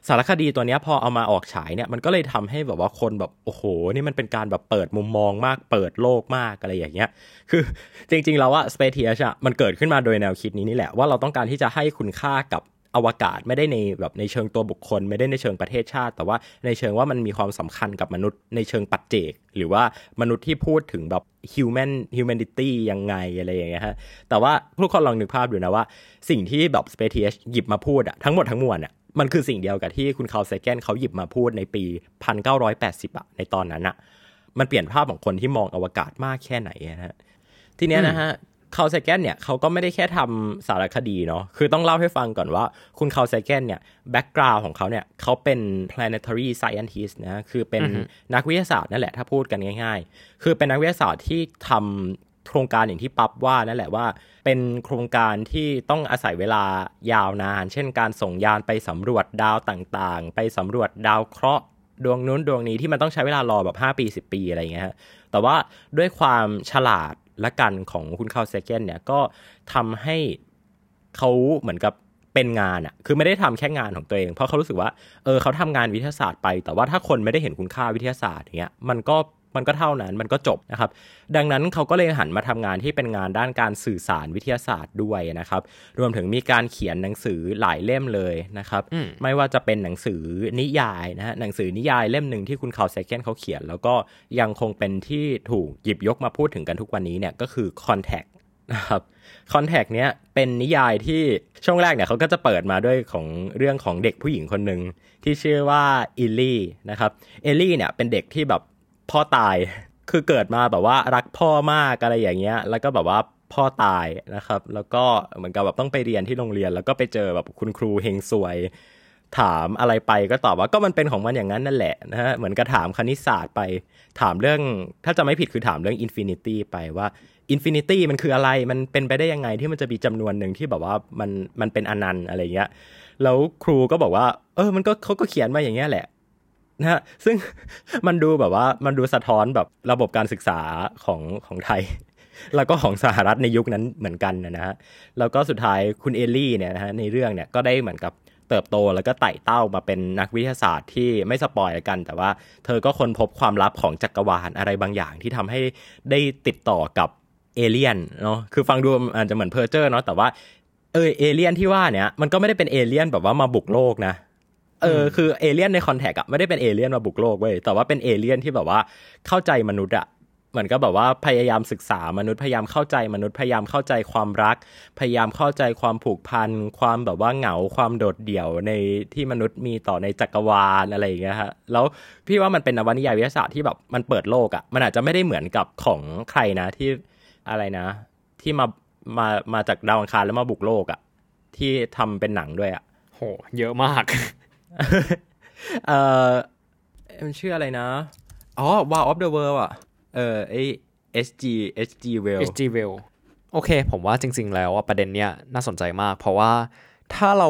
สารคดีตัวนี้พอเอามาออกฉายเนี่ยมันก็เลยทำให้แบบว่าคนแบบโอ้โห นี่มันเป็นการแบบเปิดมุมมองมากเปิดโลกมากอะไรอย่างเงี้ย คือจริงๆแล้วว่า Space t อะมันเกิดขึ้นมาโดยแนวคิดนี้นี่แหละว่าเราต้องการที่จะให้คุณค่ากับ อวกาศไม่ได้ในแบบในเชิงตัวบุคคล ไม่ได้ในเชิงประเทศชาติ แต่ว่าในเชิงว่ามันมีความสำคัญกับมนุษย์ในเชิงปัจเจก หรือว่ามนุษย์ที่พูดถึงแบบ human humanity ยังไงอะไรอย่างเงี้ยฮะแต่ว่าทุกคนลองนึกภาพดูนะว่า สิ่งที่แบบ Space TH หยิบมาพูดอะทั้งหมดทั้งมวลอะมันคือสิ่งเดียวกับที่คุณคาร์ลเซแกนเขาหยิบมาพูดในปี 1980อะในตอนนั้นอะมันเปลี่ยนภาพของคนที่มองอวกาศมากแค่ไหนนะฮะทีเนี้ยนะฮะ คาร์ลเซแกนเนี่ยเขาก็ไม่ได้แค่ทำสารคดีเนาะคือต้องเล่าให้ฟังก่อนว่า คุณคาร์ลเซแกนเนี่ย background ของเขาเนี่ยเขาเป็น planetary scientist นะคือเป็นนักวิทยาศาสตร์นั่นแหละถ้าพูดกันง่าย ๆ คือเป็นนักวิทยาศาสตร์ที่ทำโครงการอย่างที่ปั๊บว่านั่นแหละว่า เป็นโครงการที่ต้องอาศัยเวลายาวนาน เช่นการส่งยานไปสำรวจดาวต่างๆ ไปสำรวจดาวเคราะห์ดวงนู้นดวงนี้ที่มันต้องใช้เวลารอแบบ 5 ปี 10 ปีอะไรอย่างเงี้ยแต่ว่าด้วยความฉลาดและกันของคุณคาวเซเกนเนี่ยก็ทำให้เขาเหมือนกับเป็นงานอะคือไม่ได้ทำแค่งานของตัวเอง เพราะเขารู้สึกว่า เออเขาทำงานวิทยาศาสตร์ไป แต่ว่าถ้าคนไม่ได้เห็นคุณค่าวิทยาศาสตร์อย่างเงี้ย มันก็ มันก็เท่านั้นมันก็จบนะครับ ดังนั้นเขาก็เลยหันมาทำงานที่เป็นงานด้านการสื่อสารวิทยาศาสตร์ด้วยนะครับ รวมถึงมีการเขียนหนังสือหลายเล่มเลยนะครับอืมไม่ว่าจะเป็นหนังสือนิยายนะฮะหนังสือนิยายเล่มหนึ่งที่คุณคาร์ลเซแกนเขาเขียน แล้วก็ยังคงเป็นที่ถูกหยิบยกมาพูดถึงกันทุกวันนี้เนี่ยก็คือ Contact นะครับ Contact เนี้ยเป็นนิยายที่ช่วงแรกเนี่ยเขาก็จะเปิดมาด้วยของเรื่องของเด็กผู้หญิงคนหนึ่งที่ชื่อว่าเอลลี่นะครับเอลลี่เนี่ยเป็นเด็กที่แบบ พ่อตาย คือเกิดมาแบบว่ารักพ่อมากอะไรอย่างเงี้ย แล้วก็แบบว่าพ่อตายนะครับ แล้วก็เหมือนกับแบบต้องไปเรียนที่โรงเรียน แล้วก็ไปเจอแบบคุณครูเฮงซวย ถามอะไรไปก็ตอบว่าก็มันเป็นของมันอย่างนั้นนั่นแหละนะฮะ เหมือนกับถามคณิตศาสตร์ไป ถามเรื่อง ถ้าจะไม่ผิดคือถามเรื่อง infinity ไปว่า infinity มันคืออะไร มันเป็นไปได้ยังไงที่มันจะมีจำนวนหนึ่งที่แบบว่ามันมันเป็นอนันต์อะไรเงี้ย แล้วครูก็บอกว่า เออ มันก็เขาก็เขียนมาอย่างเงี้ยแหละ นะฮะซึ่งมันดูแบบว่ามันดูสะท้อนแบบระบบการศึกษาของของไทย แล้วก็ของสหรัฐในยุคนั้นเหมือนกันนะฮะแล้วก็สุดท้ายคุณเอลลี่เนี่ยนะฮะในเรื่องเนี่ยก็ได้เหมือนกับเติบโตแล้วก็ไต่เต้ามาเป็นนักวิทยาศาสตร์ที่ไม่ spoil กัน แต่ว่าเธอก็ค้นพบความลับของจักรวาลอะไรบางอย่างที่ทำให้ได้ติดต่อกับเอเลี่ยนเนาะคือฟังดูอาจจะเหมือนเพอร์เจอร์เนาะแต่ว่าเออเอเลี่ยนที่ว่าเนี่ยมันก็ไม่ได้เป็นเอเลี่ยนแบบว่ามาบุกโลกนะ เออคือเอเลี่ยนใน Contact อะไม่ได้เป็นเอเลี่ยนมาบุกโลกเว้ยแต่ว่าเป็นเอเลี่ยนที่แบบว่าเข้าใจมนุษย์อะเหมือนก็แบบว่าพยายามศึกษามนุษย์พยายามเข้าใจมนุษย์พยายามเข้าใจความรัก พยายามเข้าใจความผูกพันความแบบว่าเหงาความโดดเดี่ยวในที่มนุษย์มีต่อในจักรวาลอะไรอย่างเงี้ยฮะแล้วพี่ว่ามันเป็นนวนิยายวิทยาศาสตร์ที่แบบมันเปิดโลกอะมันอาจจะไม่ได้เหมือนกับของใครนะที่อะไรนะ ที่มามามาจากดาวอังคารแล้วมาบุกโลกอะที่ทำเป็นหนังด้วยอะโหเยอะมาก เออมันชื่ออะไรนะ อ๋อ War of the World อะ เออไอ SG SG Well HG Well โอเค ผมว่าจริง ๆ แล้วอะประเด็นเนี้ยน่าสนใจมาก เพราะว่าถ้าเรา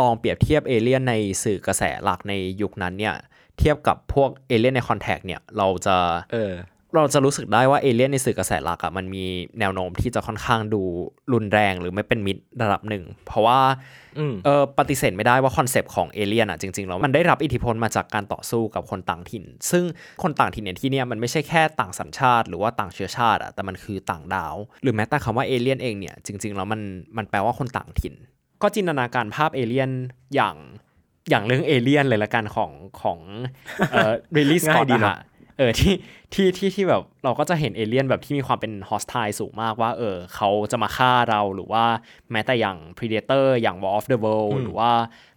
ลองเปรียบเทียบเอเลี่ยนในสื่อกระแสหลักในยุคนั้นเนี่ย เทียบกับพวกเอเลี่ยนใน Contact เนี่ย เราจะเออ เราจะรู้สึกได้ว่าเอเลี่ยนในสื่อกระแสหลักอะมันมีแนวโน้มที่จะค่อนข้างดูรุนแรงหรือไม่เป็นมิตรระดับหนึ่ง เพราะว่าอืมเออปฏิเสธไม่ได้ว่าคอนเซปต์ของเอเลี่ยนอะจริงๆแล้วมันได้รับอิทธิพลมาจากการต่อสู้กับคนต่างถิ่น ซึ่งคนต่างถิ่นเนี่ยที่เนี่ยมันไม่ใช่แค่ต่างสัญชาติ หรือว่าต่างเชื้อชาติอะแต่มันคือต่างดาว หรือแม้แต่คำว่าเอเลี่ยนเองเนี่ยจริงๆแล้วมันมันแปลว่าคนต่างถิ่น ก็จินตนาการภาพเอเลี่ยนอย่างอย่างเรื่องเอเลี่ยนเลยละกันของของเอ่อริดลีย์สก็อง่างดีอะ เนอะฮะเออที่ที่ที่ที่แบบเราก็จะเห็นเอเลี่ยนแบบที่มีความเป็น hostile สูงมากว่าเออเขาจะมาฆ่าเราหรือว่าแม้แต่อย่าง Predator อย่าง War of the World หรือว่า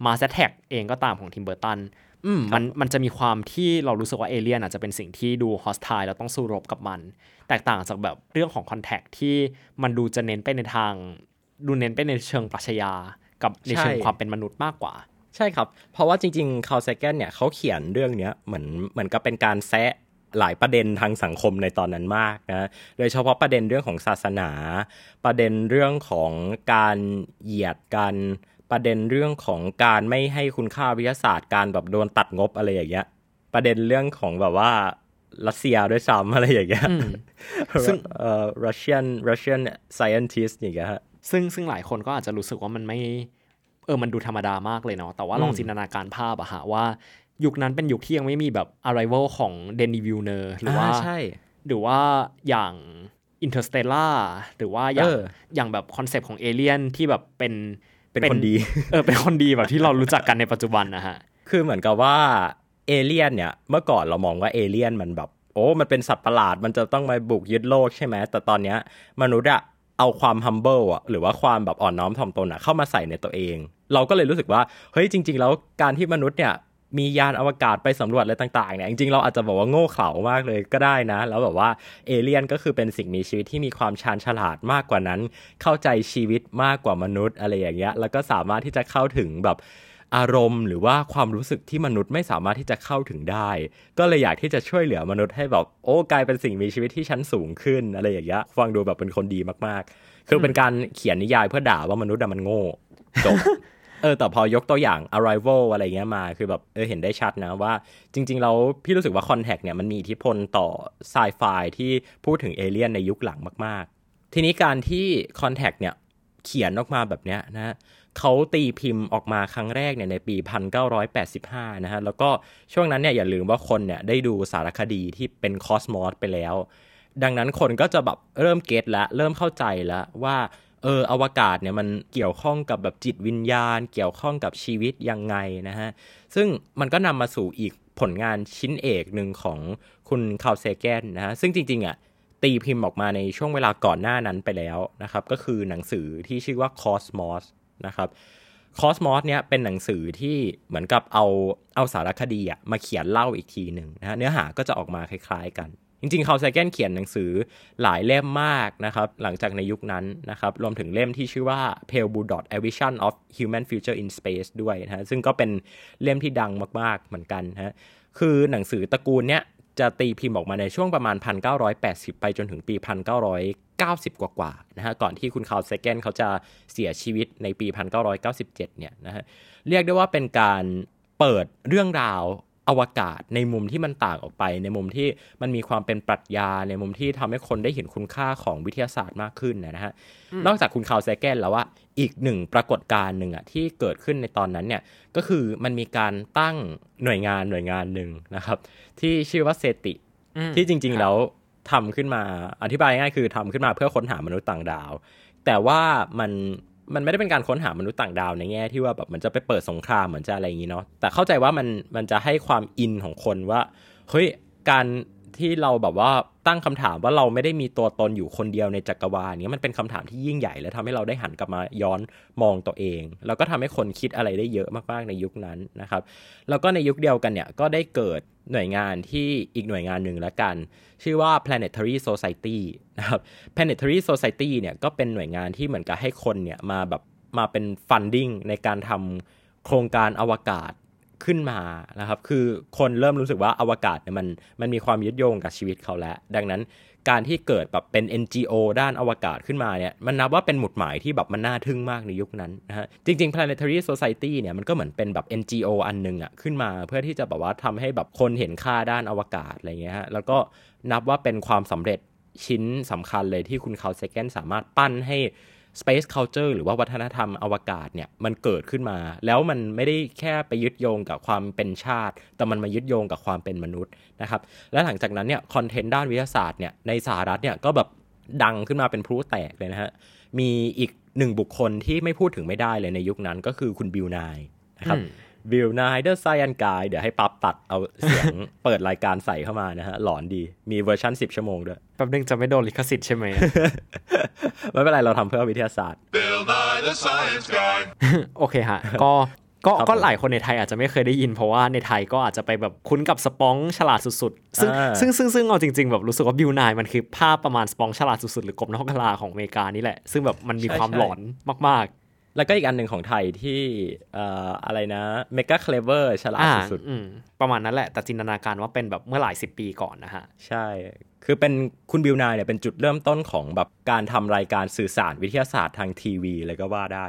Mars Attack เองก็ตามของทิมเบอร์ตันอืมมันมันจะมีความที่เรารู้สึกว่าเอเลี่ยนอาจจะเป็นสิ่งที่ดู hostile แล้วต้องสู้รบกับมัน แตกต่างจากแบบเรื่องของ Contact ที่มันดูจะเน้นไปในทาง ดูเน้นไปในเชิงปรัชญากับในเชิงใช่ความเป็นมนุษย์มากกว่าใช่ครับ เพราะว่าจริงๆคาร์เซแกนเนี่ยเขาเขียนเรื่องเนี้ยเหมือนเหมือนกับเป็นการแซะ หลายประเด็นทางสังคมในตอนนั้นมากนะ โดยเฉพาะประเด็นเรื่องของศาสนา ประเด็นเรื่องของการเหยียดกันประเด็นเรื่องของการไม่ให้คุณค่าวิทยาศาสตร์การแบบโดนตัดงบอะไรอย่างเงี้ย ประเด็นเรื่องของแบบว่ารัสเซียด้วยซ้ำอะไรอย่างเงี้ยซึ่งเอ่อ Russian Russian scientist อย่างเงี้ยฮะซึ่งซึ่งหลายคนก็อาจจะรู้สึกว่ามันไม่เออมันดูธรรมดามากเลยเนาะแต่ว่าลองอืมจินตนาการภาพอะฮะว่า ยุคนั้นเป็นยุคที่ยังไม่มีแบบ Arrival ของเดนีวิลเนิฟหรือว่าใช่ หรือว่าอย่าง Interstellar หรือว่าอย่างเอออย่างแบบคอนเซปต์ของเอเลี่ยนที่แบบเป็นเป็นคนดีเออเป็นคนดีแบบที่เรารู้จักกันในปัจจุบันนะฮะ คือเหมือนกับว่าเอเลี่ยนเนี่ยเมื่อก่อนเรามองว่าเอเลี่ยนมันแบบ โอ้มันเป็นสัตว์ประหลาดมันจะต้องมาบุกยึดโลกใช่ไหมแต่ตอนเนี้ยมนุษย์อะเอาความ humble อะหรือว่าความแบบอ่อนน้อมถ่อมตนอะเข้ามาใส่ในตัวเอง เราก็เลยรู้สึกว่าเฮ้ยจริง ๆ แล้วการที่มนุษย์เนี่ย มียานอวกาศไปสำรวจอะไรต่างๆเนี่ยจริงๆเราอาจจะบอกว่าโง่เขลามากเลยก็ได้นะ แล้วแบบว่าเอเลี่ยนก็คือเป็นสิ่งมีชีวิตที่มีความชาญฉลาดมากกว่านั้น เข้าใจชีวิตมากกว่ามนุษย์อะไรอย่างเงี้ยแล้วก็สามารถที่จะเข้าถึงแบบอารมณ์หรือว่าความรู้สึกที่มนุษย์ไม่สามารถที่จะเข้าถึงได้ ก็เลยอยากที่จะช่วยเหลือมนุษย์ให้แบบโอ้กลายเป็นสิ่งมีชีวิตที่ชั้นสูงขึ้นอะไรอย่างเงี้ยฟังดูแบบเป็นคนดีมากๆ คือเป็นการเขียนนิยายเพื่อด่าว่ามนุษย์อะมันโง่จบ เออแต่พอยกตัวอย่าง arrival อะไรเงี้ยมาคือแบบเออเห็นได้ชัดนะว่า จริง ๆ แล้วพี่รู้สึกว่า contact เนี่ยมันมีอิทธิพลต่อไซไฟที่พูดถึงเอเลี่ยนในยุคหลังมาก ๆ ทีนี้การที่ Contact เนี่ยเขียนออกมาแบบเนี้ยนะฮะเขาตีพิมพ์ออกมาครั้งแรกเนี่ยในปี 1985 นะฮะ แล้วก็ช่วงนั้นเนี่ยอย่าลืมว่าคนเนี่ยได้ดูสารคดีที่เป็นคอสมอสไปแล้ว ดังนั้นคนก็จะแบบเริ่ม get แล้วเริ่มเข้าใจแล้วว่า เอออวกาศเนี่ยมันเกี่ยวข้องกับแบบจิตวิญญาณ เกี่ยวข้องกับชีวิตยังไงนะฮะ ซึ่งมันก็นำมาสู่อีกผลงานชิ้นเอกหนึ่งของคุณคาร์ลเซแกนนะฮะ ซึ่งจริง ๆอะตีพิมพ์ออกมาในช่วงเวลาก่อนหน้านั้นไปแล้วนะครับ ก็คือหนังสือที่ชื่อว่า Cosmos นะครับ Cosmos เนี่ยเป็นหนังสือที่เหมือนกับเอาเอาสารคดีอะมาเขียนเล่าอีกทีหนึ่งนะฮะเนื้อหาก็จะออกมาคล้าย ๆกัน จริงๆคาร์ลไซแกนเขียนหนังสือหลายเล่มมากนะครับ หลังจากในยุคนั้นนะครับ รวมถึงเล่มที่ชื่อว่า Pale Blue Dot A Vision of Human Future in Space ด้วยนะฮะซึ่งก็เป็นเล่มที่ดังมากๆเหมือนกันฮะคือหนังสือตระกูลเนี้ยจะตีพิมพ์ออกมาในช่วงประมาณ 1980 ไปจนถึงปี 1990 กว่าๆนะฮะก่อนที่คุณคาร์ลเซแกนเขาจะเสียชีวิตในปี 1997 เนี่ยนะฮะเรียกได้ว่าเป็นการเปิดเรื่องราว อวกาศในมุมที่มันต่างออกไป ในมุมที่มันมีความเป็นปรัชญา ในมุมที่ทำให้คนได้เห็นคุณค่าของวิทยาศาสตร์มากขึ้นนะฮะนอกจากคุณคาร์ลเซแกนแล้วว่าอีกหนึ่งปรากฏการณ์หนึ่งอะที่เกิดขึ้นในตอนนั้นเนี่ยก็คือมันมีการตั้งหน่วยงานหน่วยงานหนึ่งนะครับ ที่ชื่อว่าเซติที่จริง ๆ แล้วทำขึ้นมาอธิบายง่ายคือทำขึ้นมาเพื่อค้นหามนุษย์ต่างดาว แต่ว่ามัน มันไม่ได้เป็นการค้นหามนุษย์ต่างดาวในแง่ที่ว่าแบบมันจะไปเปิดสงครามเหมือนจะอะไรอย่างนี้เนาะแต่เข้าใจว่ามันมันจะให้ความอินของคนว่าเฮ้ยการ ที่เราแบบว่าตั้งคำถามว่าเราไม่ได้มีตัวตนอยู่คนเดียวในจักรวาลนี้มันเป็นคำถามที่ยิ่งใหญ่ และทำให้เราได้หันกลับมาย้อนมองตัวเอง แล้วก็ทำให้คนคิดอะไรได้เยอะมากๆในยุคนั้นนะครับ แล้วก็ในยุคเดียวกันเนี่ยก็ได้เกิดหน่วยงานที่อีกหน่วยงานหนึ่งแล้วกัน ชื่อว่า planetary society นะครับ planetary society เนี่ยก็เป็นหน่วยงานที่เหมือนกับให้คนเนี่ยมาแบบมาเป็น funding ในการทำโครงการอวกาศ ขึ้นมานะครับ คือคนเริ่มรู้สึกว่าอวกาศเนี่ยมันมันมีความยึดโยงกับชีวิตเขาแล้ว ดังนั้นการที่เกิดแบบเป็น NGO ด้านอวกาศขึ้นมาเนี่ยมันนับว่าเป็นหมุดหมายที่แบบมันน่าทึ่งมากในยุคนั้นนะฮะจริง ๆ Planetary Society เนี่ยมันก็เหมือนเป็นแบบ NGO อันหนึงอะขึ้นมาเพื่อที่จะแบบว่าทำให้แบบคนเห็นค่าด้านอวกาศอะไรเงี้ยฮะแล้วก็นับว่าเป็นความสำเร็จชิ้นสำคัญเลยที่คุณคาร์ลเซแกนสามารถปั้นให้ Space Culture หรือว่าวัฒนธรรมอวกาศเนี่ยมันเกิดขึ้นมา แล้วมันไม่ได้แค่ไปยึดโยงกับความเป็นชาติ แต่มันมายึดโยงกับความเป็นมนุษย์นะครับและหลังจากนั้นเนี่ยคอนเทนต์ด้านวิทยาศาสตร์เนี่ยในสหรัฐเนี่ยก็แบบดังขึ้นมาเป็นพลุแตกเลยนะฮะมีอีกหนึ่งบุคคลที่ไม่พูดถึงไม่ได้เลยในยุคนั้นก็คือคุณ Bill Nye นะครับ Bill Nye the Science Guy เดี๋ยวให้ปั๊บตัดเอาเสียงเปิดรายการใส่เข้ามานะฮะ หลอนดีมีเวอร์ชัน10 ชั่วโมงด้วยแป๊บนึงจะไม่โดนลิขสิทธิ์ใช่ไหมไม่เป็นไรเราทำเพื่อวิทยาศาสตร์ Bill Nye the Science Guy. โอเคฮะ ก็ก็ครับก็ผมหลายคนในไทยอาจจะไม่เคยได้ยินเพราะว่าในไทยก็อาจจะไปแบบคุ้นกับสปองฉลาดสุดๆ ซึ่งอ่าซึ่งซึ่งซึ่งเอาจริงๆแบบรู้สึกว่าบิวนายมันคือภาพประมาณสปองฉลาดสุดๆ หรือกบนอกกะลาของอเมริกานี่แหละ ซึ่งแบบมันมีความหลอนมาก แล้วก็อีกอันหนึ่งของไทยที่เอ่ออะไรนะเมก a เคลเวอร์ฉๆลาดอ่าสุดอืมประมาณนั้นแหละ แต่จินตนาการว่าเป็นแบบเมื่อหลายสิบปีก่อนนะฮะๆใช่ คือเป็นคุณบิวนายเนี่ยเป็นจุดเริ่มต้นของแบบการทำรายการสื่อสารวิทยาศาสตร์ทางทีวีเลยก็ว่าได้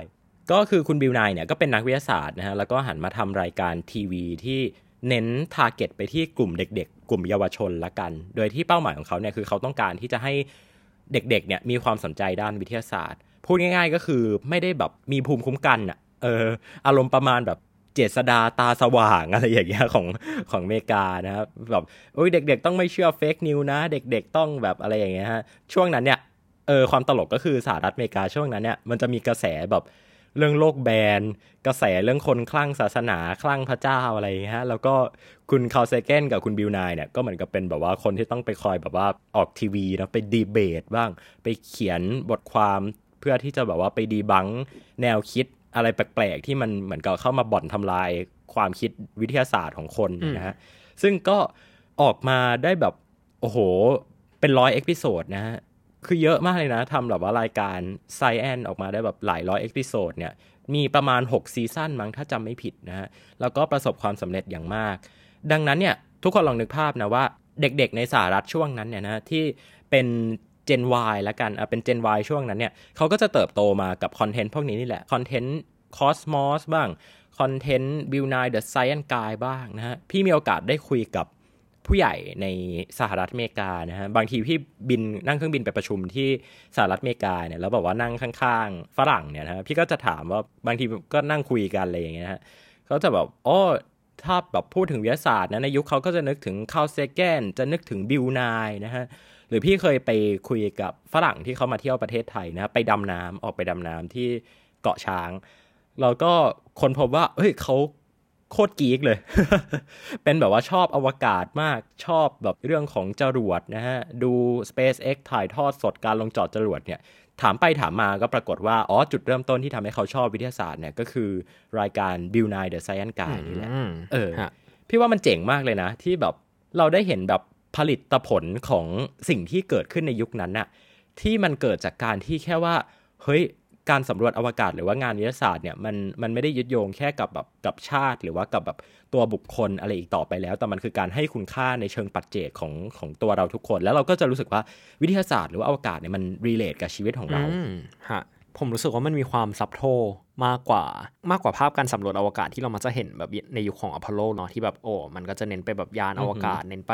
ก็คือคุณ Bill Nye เนี่ยก็เป็นนักวิทยาศาสตร์นะฮะ แล้วก็หันมาทำรายการทีวีที่เน้น target ไปที่กลุ่มเด็ก ๆ กลุ่มเยาวชนละกัน โดยที่เป้าหมายของเขาเนี่ยคือเขาต้องการที่จะให้เด็กๆเนี่ยมีความสนใจด้านวิทยาศาสตร์ พูดง่าย ๆ ก็คือไม่ได้แบบมีภูมิคุ้มกันอะเอออารมณ์ประมาณแบบเจษดาตาสว่างอะไรอย่างเงี้ยของของอเมริกานะครับแบบโอ้ยเด็ก ๆ ต้องไม่เชื่อ fake news นะ เด็ก ๆ ต้องแบบอะไรอย่างเงี้ยฮะช่วงนั้นเนี่ยเออความตลกก็คือสหรัฐอเมริกาช่วงนั้นเนี่ยมันจะมีกระแสแบบเรื่องโลกแบน กระแสเรื่องคนคลั่งศาสนาคลั่งพระเจ้าอะไรอย่างเงี้ยฮะแล้วก็คุณ Carl Sagan กับคุณ Bill Nye เนี่ยก็เหมือนกับเป็นแบบว่าคนที่ต้องไปคอยแบบว่าออกทีวีนะไปดีเบตบ้าง ไปเขียนบทความ เพื่อที่จะแบบว่าไป debunk แนวคิดอะไรแปลกๆ ที่มันเหมือนกับเข้ามาบ่อนทำลายความคิดวิทยาศาสตร์ของคนนะฮะซึ่งก็ออกมาได้แบบ โอ้โห เป็นร้อย episode นะฮะคือเยอะมากเลยนะทำแบบว่ารายการ Science Guy ออกมาได้แบบหลายร้อย episode เนี่ยมีประมาณ 6 season มั้งถ้าจำไม่ผิดนะฮะแล้วก็ประสบความสำเร็จอย่างมาก ดังนั้นเนี่ยทุกคนลองนึกภาพนะว่าเด็กๆในสหรัฐช่วงนั้นเนี่ยนะที่เป็น Gen Y ละกันอะเป็น Gen Y ช่วงนั้นเนี่ยเขาก็จะเติบโตมากับคอนเทนต์พวกนี้นี่แหละคอนเทนต์ Cosmos บ้างคอนเทนต์ Bill Nye the Science Guy บ้างนะฮะ พี่มีโอกาสได้คุยกับผู้ใหญ่ในสหรัฐอเมริกานะฮะ บางทีพี่บินนั่งเครื่องบินไปประชุมที่สหรัฐอเมริกาเนี่ยแล้วแบบว่านั่งข้างๆ ฝรั่งเนี่ยนะพี่ก็จะถามว่าบางทีก็นั่งคุยกันอะไรอย่างเงี้ยฮะเขาจะแบบอ๋อถ้าแบบพูดถึงวิทยาศาสตร์นะในยุคเขาก็จะนึกถึง Carl Sagan จะนึกถึง Bill Nye นะฮะ หรือพี่เคยไปคุยกับฝรั่งที่เขามาเที่ยวประเทศไทยนะไปดำน้ำออกไปดำน้ำที่เกาะช้างแล้วก็คนพบว่าเฮ้ยเขาโคตรกีกเลย เป็นแบบว่าชอบอวกาศมาก ชอบแบบเรื่องของจรวดนะฮะ ดู SpaceX ถ่ายทอดสดการลงจอดจรวดเนี่ย ถามไปถามมาก็ปรากฏว่า อ๋อ จุดเริ่มต้นที่ทำให้เขาชอบวิทยาศาสตร์เนี่ย ก็คือรายการ Bill Nye the Science Guy นี่แหละอืมเออฮะพี่ว่ามันเจ๋งมากเลยนะ ที่แบบเราได้เห็นแบบ ผลิตผลของสิ่งที่เกิดขึ้นในยุคนั้นน่ะที่มันเกิดจากการที่แค่ว่าเฮ้ยการสำรวจอวกาศหรือว่างานวิทยาศาสตร์เนี่ยมันมันไม่ได้ยึดโยงแค่กับแบบกับชาติ หรือว่ากับแบบตัวบุคคลอะไรอีกต่อไปแล้ว แต่มันคือการให้คุณค่าในเชิงปัจเจกของของตัวเราทุกคน แล้วเราก็จะรู้สึกว่าวิทยาศาสตร์หรือว่าอวกาศเนี่ยมัน relate กับชีวิตของเราฮะ ผมรู้สึกว่ามันมีความ subtle มากกว่ามากกว่าภาพการสำรวจอวกาศที่เรามักจะเห็นแบบในยุคของอพอลโลเนาะที่แบบโอ้มันก็จะเน้นไปแบบยานอวกาศ เน้นไป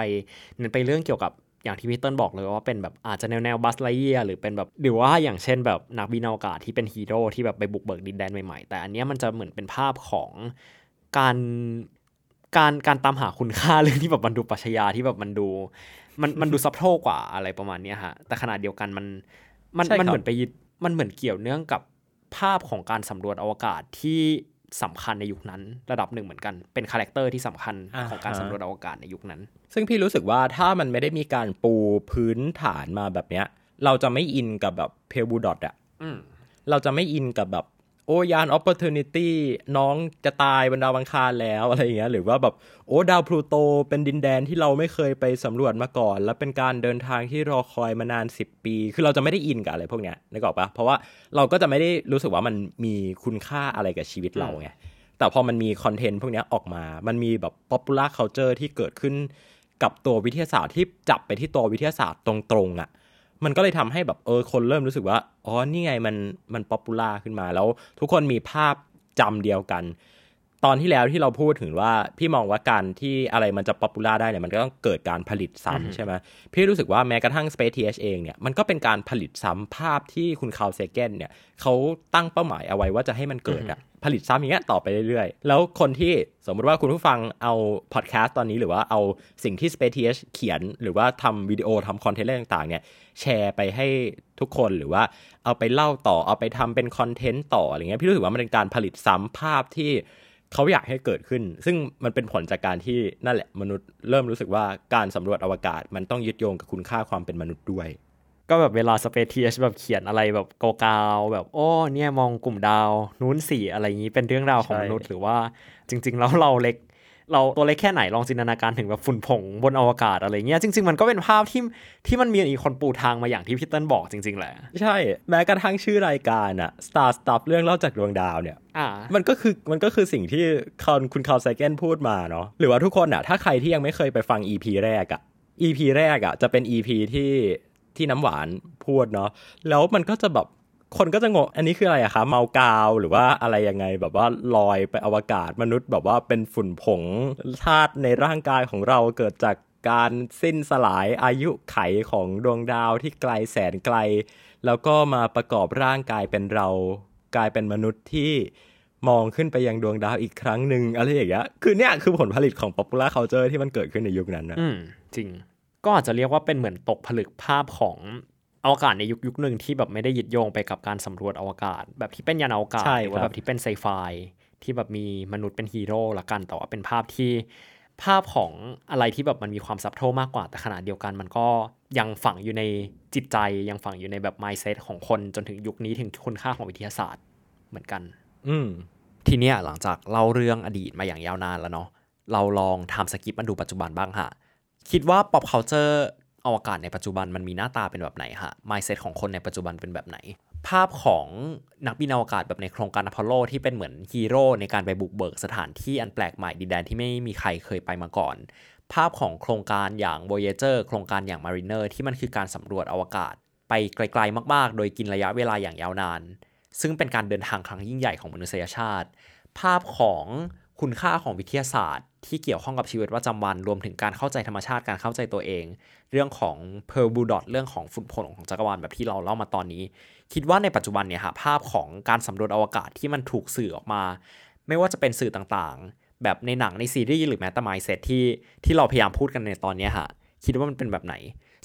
เน้นไปเรื่องเกี่ยวกับอย่างที่พี่เติ้ลบอกเลยว่าเป็นแบบอาจจะแนวแนว Buzz Lightyear หรือเป็นแบบหรือว่าอย่างเช่นแบบนักบินอวกาศที่เป็นฮีโร่ที่แบบไปบุกเบิกดินแดนใหม่ๆ แต่อันเนี้ยมันจะเหมือนเป็นภาพของการการการตามหาคุณค่าเรื่องที่แบบมันดูปรัชญาที่แบบมันดูมันมันดู subtle กว่าอะไรประมาณเนี้ยฮะแต่ขณะเดียวกันมันมันใช่ครับมันเหมือนไปยึด มันเหมือนเกี่ยวเนื่องกับภาพของการสำรวจอวกาศที่สำคัญในยุคนั้น ระดับหนึ่งเหมือนกันเป็น character ที่สำคัญของการสำรวจอวกาศในยุคนั้น ซึ่งพี่รู้สึกว่าถ้ามันไม่ได้มีการปูพื้นฐานมาแบบเนี้ย เราจะไม่อินกับแบบ Pale Blue Dot อะอืมเราจะไม่อินกับแบบ โอ้ยาน Opportunity น้องจะตายบนดาวังคารแล้วอะไรอย่างเงี้ยหรือว่าแบบโอ้ดาวพลูโตเป็นดินแดนที่เราไม่เคยไปสำรวจมาก่อน แล้วเป็นการเดินทางที่รอคอยมานาน 10 ปี คือเราจะไม่ได้อินกับอะไรพวกเนี้ยนึกออกปะเพราะว่าเราก็จะไม่ได้รู้สึกว่ามันมีคุณค่าอะไรกับชีวิตเราไงแต่พอมันมีคอนเทนต์พวกเนี้ยออกมา มันมีแบบ popular culture ที่เกิดขึ้นกับตัววิทยาศาสตร์ที่จับไปที่ตัววิทยาศาสตร์ตรงๆอะ่ะ มันก็เลยทำให้แบบเออคนเริ่มรู้สึกว่า อ๋อ นี่ไงมันมัน popular ขึ้นมาแล้วทุกคนมีภาพจำเดียวกัน ตอนที่แล้วที่เราพูดถึงว่าพี่มองว่าการที่อะไรมันจะ popular ได้เนี่ยมันก็ต้องเกิดการผลิตซ้ำใช่ไหมพี่รู้สึกว่าแม้กระทั่ง Space TH เองเนี่ยมันก็เป็นการผลิตซ้ำภาพที่คุณ Carl Sagan เนี่ยเขาตั้งเป้าหมายเอาไว้ว่าจะให้มันเกิดอะผลิตซ้ำอย่างเงี้ยต่อไปเรื่อยๆ แล้วคนที่สมมติว่าคุณผู้ฟังเอาพอดแคสต์ตอนนี้หรือว่าเอาสิ่งที่ Space TH เขียน หรือว่าทำวิดีโอทำคอนเทนต์อะไรต่างๆเนี่ยแชร์ไปให้ทุกคนหรือว่าเอาไปเล่าต่อเอาไปทำเป็นคอนเทนต์ต่ออะไรเงี้ยพี่รู้สึกว่ามันเป็นการผลิตซ้ำภาพที่ เขาอยากให้เกิดขึ้น ซึ่งมันเป็นผลจากการที่นั่นแหละมนุษย์เริ่มรู้สึกว่าการสำรวจอวกาศมันต้องยึดโยงกับคุณค่าความเป็นมนุษย์ด้วย ก็แบบเวลา Space TH แบบเขียนอะไรแบบกาวๆแบบโอ้เนี่ยมองกลุ่มดาว นู้นสี่อะไรอย่างนี้เป็นเรื่องราวของใช่มนุษย์หรือว่าจริง ๆ แล้วเราเล็ก เราตัวเล็กแค่ไหนลองจินตนาการถึงแบบฝุ่นผงบนอวกาศอะไรเงี้ยจริง ๆ มันก็เป็นภาพที่ที่มันมีอีกคนปูทางมาอย่างที่พี่เติ้ลบอกจริง ๆ แหละ ใช่แม้กระทั่งชื่อรายการอะ Star Stuff เรื่องเล่าจากดวงดาวเนี่ยอ่ามันก็คือมันก็คือสิ่งที่คอนคุณคาร์ลไซเกนพูดมาเนาะหรือว่าทุกคนอะถ้าใครที่ยังไม่เคยไปฟัง EP แรกอะ EP แรกอะจะเป็น EP ที่ที่น้ำหวานพูดเนาะแล้วมันก็จะแบบ คนก็จะงงอันนี้คืออะไรอะคะเมากาวหรือว่าอะไรยังไงแบบว่าลอยไปอวกาศมนุษย์แบบว่าเป็นฝุ่นผงธาตุในร่างกายของเราเกิดจากการสิ้นสลายอายุไขของดวงดาวที่ไกลแสนไกล แล้วก็มาประกอบร่างกายเป็นเรากลายเป็นมนุษย์ที่มองขึ้นไปยังดวงดาวอีกครั้งหนึ่งอะไรอย่างเงี้ยคือเนี่ยคือผลผลิตของ popular culture ที่มันเกิดขึ้นในยุคนั้นนะอืมจริง ก็อาจจะเรียกว่าเป็นเหมือนตกผลึกภาพของ อวกาศในยุคยุคหนึ่งที่แบบไม่ได้ยึดโยงไปกับการสำรวจอวกาศ แบบที่เป็นยานอวกาศใช่หรือว่าครับแบบที่เป็นไซไฟที่แบบมีมนุษย์เป็นฮีโร่ละกันแต่ว่าเป็นภาพที่ภาพของอะไรที่แบบมันมีความซับโทมากกว่าแต่ขณะเดียวกัน มันก็ยังฝังอยู่ในจิตใจยังฝังอยู่ในแบบ mindset ของคนจนถึงยุคนี้ถึงคุณค่าของวิทยาศาสตร์เหมือนกัน อืมทีเนี้ยหลังจากเล่าเรื่องอดีตมาอย่างยาวนานแล้วเนาะเราลอง time skip มาดูปัจจุบันบ้างฮะคิดว่า pop culture อวกาศในปัจจุบันมันมีหน้าตาเป็นแบบไหนฮะ mindset ของคนในปัจจุบันเป็นแบบไหน ภาพของนักบินอวกาศแบบในโครงการอพอลโลที่เป็นเหมือนฮีโร่ในการไปบุกเบิกสถานที่อันแปลกใหม่ดินแดนที่ไม่มีใครเคยไปมาก่อน ภาพของโครงการอย่าง Voyager โครงการอย่าง Mariner ที่มันคือการสำรวจอวกาศ ไปไกลๆมากๆ โดยกินระยะเวลาอย่างยาวนาน ซึ่งเป็นการเดินทางครั้งยิ่งใหญ่ของมนุษยชาติ ภาพของ คุณค่าของวิทยาศาสตร์ ที่เกี่ยวข้องกับชีวิตประจำวัน รวมถึงการเข้าใจธรรมชาติการเข้าใจตัวเอง เรื่องของเพอร์บูดอตเรื่องของฝุ่นผงของจักรวาลแบบที่เราเล่ามาตอนนี้ คิดว่าในปัจจุบันเนี่ยฮะภาพของการสำรวจอวกาศที่มันถูกสื่อออกมา ไม่ว่าจะเป็นสื่อต่างๆ แบบในหนังในซีรีส์หรือแม้แต่ไมเซตที่ที่เราพยายามพูดกันในตอนนี้ฮะคิดว่ามันเป็นแบบไหน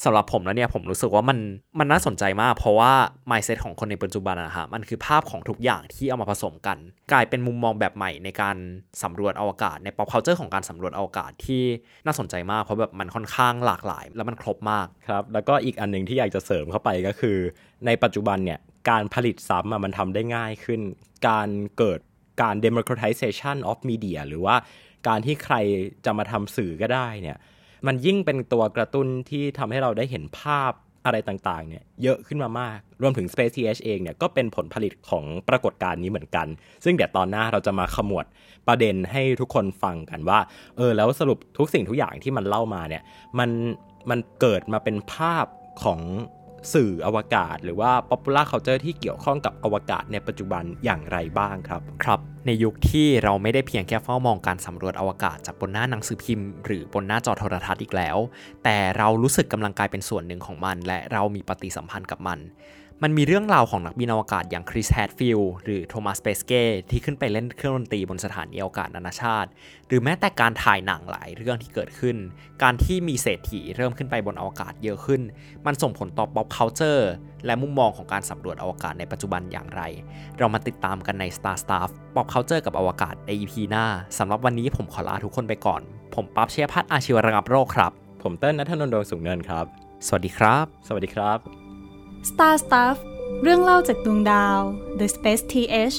สำหรับผมแล้วเนี่ยผมรู้สึกว่ามันมันน่าสนใจมาก เพราะว่า mindset ของคนในปัจจุบันนะฮะมันคือภาพของทุกอย่างที่เอามาผสมกัน กลายเป็นมุมมองแบบใหม่ในการสำรวจอวกาศใน pop culture ของการสำรวจอวกาศที่น่าสนใจมาก เพราะแบบมันค่อนข้างหลากหลาย แล้วมันครบมากครับแล้วก็อีกอันหนึ่งที่อยากจะเสริมเข้าไปก็คือ ในปัจจุบันเนี่ยการผลิตซ้ำมันทำได้ง่ายขึ้น การเกิดการ democratization of media หรือว่าการที่ใครจะมาทำสื่อก็ได้เนี่ย มันยิ่งเป็นตัวกระตุ้นที่ทำให้เราได้เห็นภาพอะไรต่างๆ เนี่ยเยอะขึ้นมามาก รวมถึง Space TH เองเนี่ยก็เป็นผลผลิตของปรากฏการณ์นี้เหมือนกัน ซึ่งเดี๋ยวตอนหน้าเราจะมาขมวดประเด็นให้ทุกคนฟังกันว่า เออ แล้วสรุปทุกสิ่งทุกอย่างที่มันเล่ามาเนี่ย มัน มันเกิดมาเป็นภาพของ สื่ออวกาศ หรือว่า popular culture ที่เกี่ยวข้องกับอวกาศในปัจจุบันอย่างไรบ้างครับ ครับ ในยุคที่เราไม่ได้เพียงแค่เฝ้ามองการสำรวจอวกาศจากบนหน้าหนังสือพิมพ์ หรือบนหน้าจอโทรทัศน์อีกแล้ว แต่เรารู้สึกกำลังกลายเป็นส่วนหนึ่งของมัน และเรามีปฏิสัมพันธ์กับมัน มันมีเรื่องราวของนักบินอวกาศอย่าง Chris Hadfield หรือ Thomas Pesquet ที่ขึ้นไปเล่นเครื่องดนตรีบนสถานีอวกาศนานาชาติ หรือแม้แต่การถ่ายหนังหลายเรื่องที่เกิดขึ้น การที่มีเศรษฐีเริ่มขึ้นไปบนอวกาศเยอะขึ้น มันส่งผลต่อ pop culture และมุมมองของการสำรวจอวกาศในปัจจุบันอย่างไร เรามาติดตามกันใน Star Stuff Pop Culture กับอวกาศใน EP หน้าสำหรับวันนี้ผมขอลาทุกคนไปก่อน ผมปั๊บเชียพัฒน์อาชีวระงับโรคครับ ผมเต้นนัทนนท์ดวงสูงเนินครับ สวัสดีครับ สวัสดีครับ Star Stuff เรื่องเล่าจากดวงดาว The Space TH